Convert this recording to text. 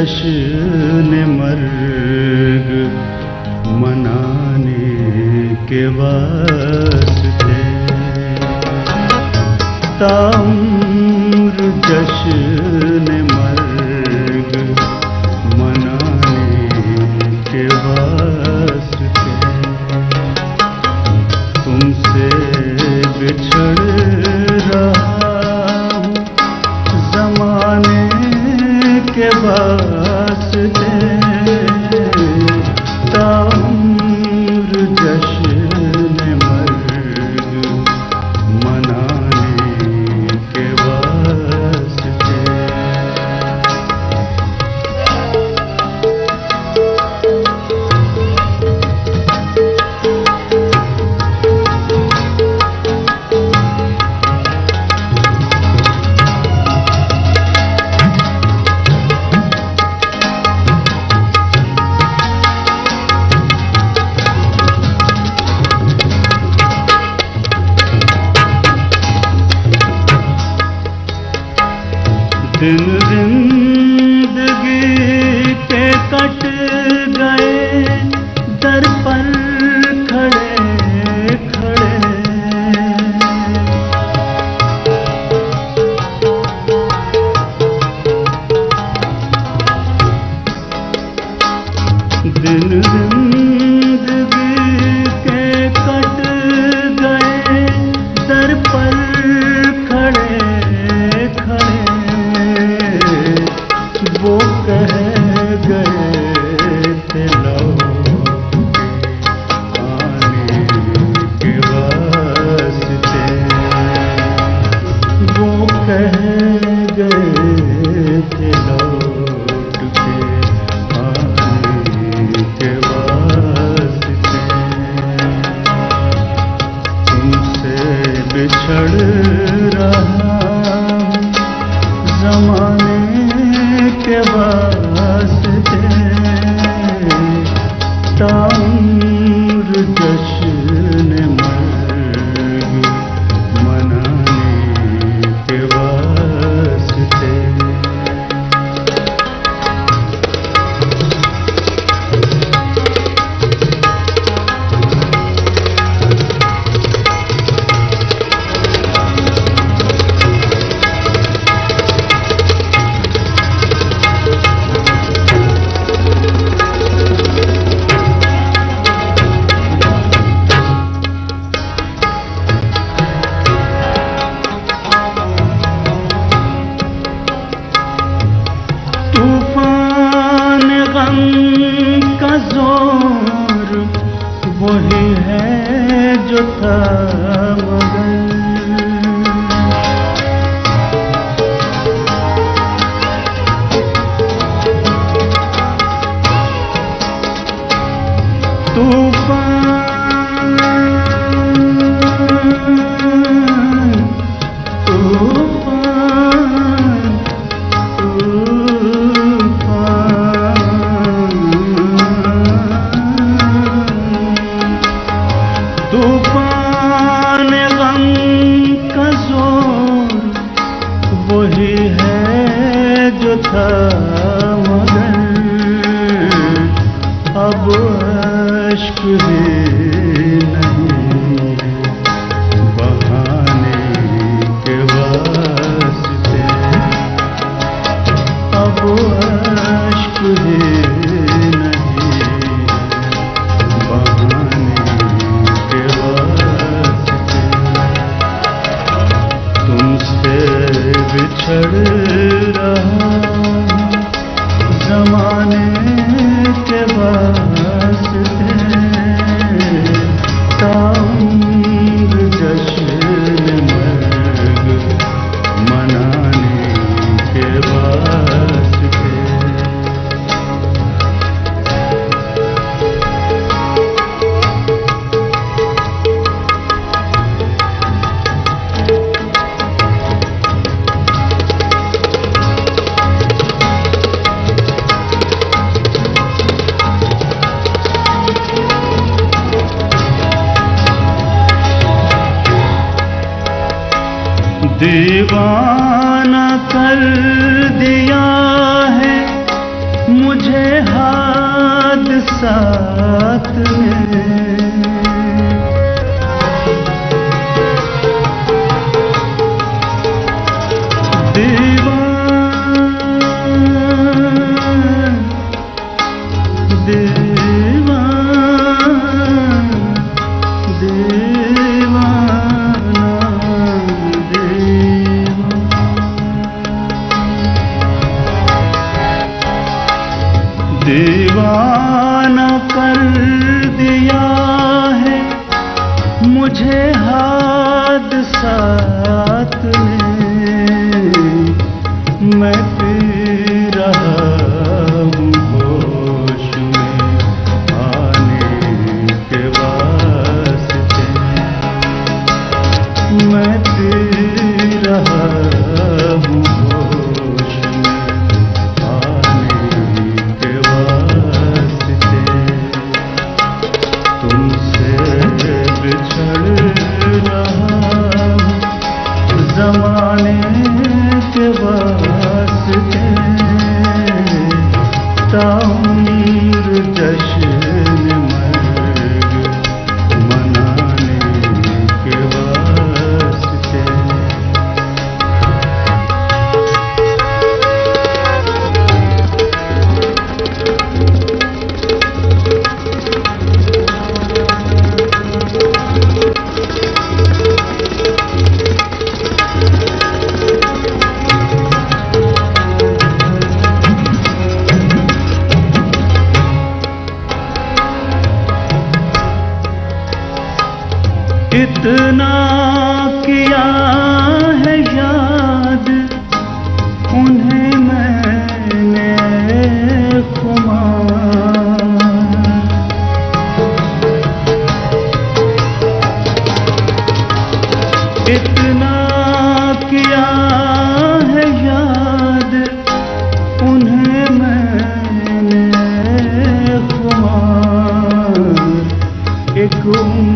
जश्न मर्ग मनाने के वास्ते। वस्ता जश्न dün dün पाने के वास्ते तो का ज़ोर वही है जो था मगर तूफ़ान ರೂಪ ಕಳು दीवाना कर दिया है मुझे हाथ साथ दीवाना कर दिया है। मुझे हादसात ने मैं। bir taşını इतना किया है याद, उन्हें मैंने खुमार। इतना किया है याद, उन्हें मैंने खुमार। एक उम्र